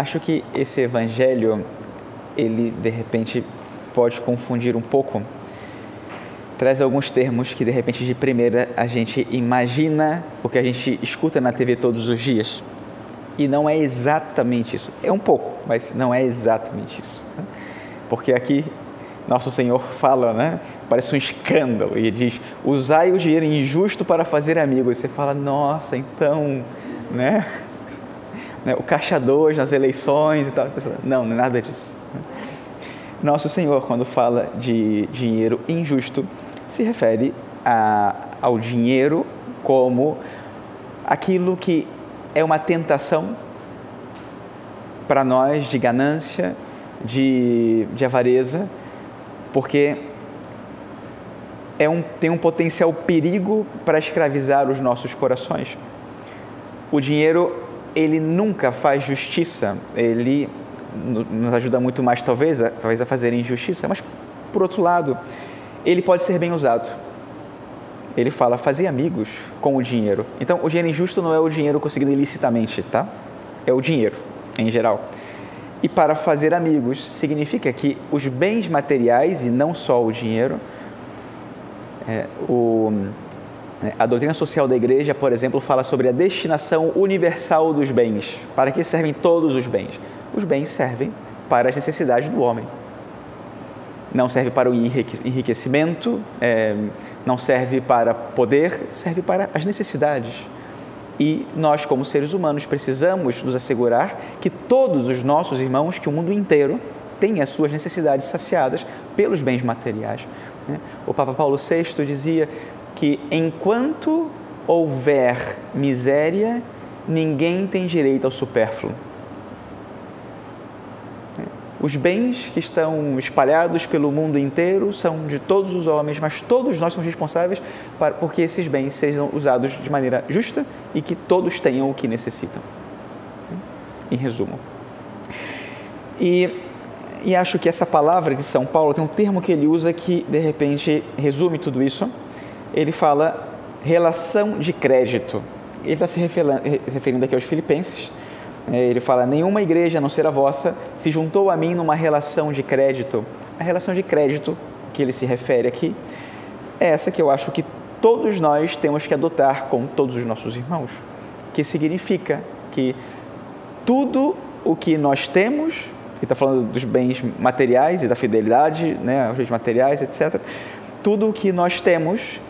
acho que esse evangelho, ele de repente pode confundir um pouco. Traz alguns termos que de repente de primeira a gente imagina o que a gente escuta na TV todos os dias. E não é exatamente isso. É um pouco, mas não é exatamente isso. Né? Porque aqui nosso Senhor fala, né? Parece um escândalo e diz: usai o dinheiro injusto para fazer amigos. Você fala, nossa, então, né? Né? O caixa 2 nas eleições e tal. Não, não é nada disso. Nosso Senhor, quando fala de dinheiro injusto, se refere a, ao dinheiro como aquilo que é uma tentação para nós de ganância, de, de avareza, porque é um, tem um potencial perigo para escravizar os nossos corações. O dinheiro, ele nunca faz justiça, ele nos ajuda muito mais, talvez, a, talvez a fazer injustiça, mas, por outro lado, ele pode ser bem usado. Ele fala fazer amigos com o dinheiro. Então, o dinheiro injusto não é o dinheiro conseguido ilicitamente, tá? É o dinheiro, em geral. E para fazer amigos significa que os bens materiais, e não só o dinheiro, é, o, a doutrina social da igreja, por exemplo, fala sobre a destinação universal dos bens. Para que servem todos os bens? Os bens servem para as necessidades do homem. Não serve para o enriquecimento, é, não serve para poder, serve para as necessidades. E nós, como seres humanos, precisamos nos assegurar que todos os nossos irmãos, que o mundo inteiro, tem as suas necessidades saciadas pelos bens materiais. Né? O Papa Paulo VI dizia que enquanto houver miséria, ninguém tem direito ao supérfluo. Os bens que estão espalhados pelo mundo inteiro são de todos os homens, mas todos nós somos responsáveis para, porque esses bens sejam usados de maneira justa e que todos tenham o que necessitam. Em resumo. E, e acho que essa palavra de São Paulo tem um termo que ele usa que, de repente, resume tudo isso. Ele fala relação de crédito. Ele está se referindo aqui aos filipenses, é, ele fala: nenhuma igreja, a não ser a vossa, se juntou a mim numa relação de crédito. A relação de crédito que ele se refere aqui é essa que eu acho que todos nós temos que adotar com todos os nossos irmãos, que significa que tudo o que nós temos, ele está falando dos bens materiais e da fidelidade, né, os bens materiais, etc. Tudo o que nós temos,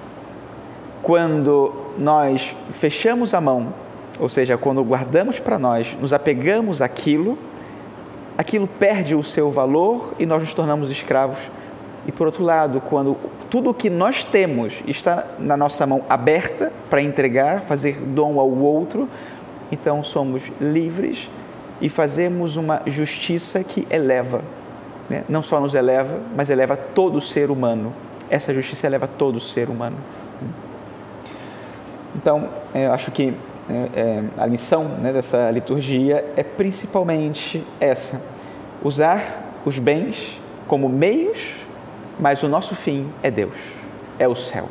quando nós fechamos a mão ou seja, quando guardamos para nós, nos apegamos àquilo, aquilo perde o seu valor e nós nos tornamos escravos. E por outro lado, quando tudo o que nós temos está na nossa mão aberta para entregar, fazer dom ao outro, então somos livres e fazemos uma justiça que eleva. Né? Não só nos eleva, mas eleva todo o ser humano. Essa justiça eleva todo o ser humano. Então, eu acho que né, é, a missão né, dessa liturgia é principalmente essa: usar os bens como meios, mas o nosso fim é Deus, é o céu.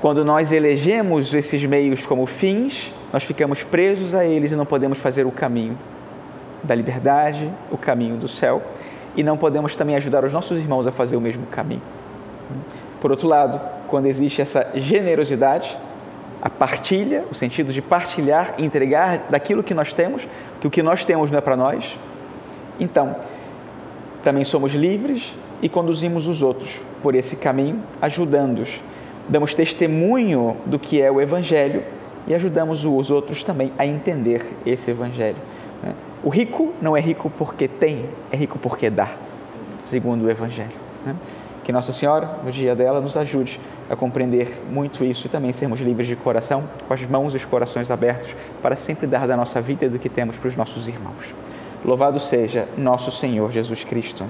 Quando nós elegemos esses meios como fins, nós ficamos presos a eles e não podemos fazer o caminho da liberdade, o caminho do céu, e não podemos também ajudar os nossos irmãos a fazer o mesmo caminho. Por outro lado, quando existe essa generosidade, a partilha, o sentido de partilhar entregar daquilo que nós temos, que o que nós temos não é para nós. Então, também somos livres e conduzimos os outros por esse caminho, ajudando-os. Damos testemunho do que é o Evangelho e ajudamos os outros também a entender esse Evangelho. Né? O rico não é rico porque tem, é rico porque dá, segundo o Evangelho. Que Nossa Senhora, no dia dela, nos ajude a compreender muito isso e também sermos livres de coração, com as mãos e os corações abertos, para sempre dar da nossa vida e do que temos para os nossos irmãos. Louvado seja nosso Senhor Jesus Cristo.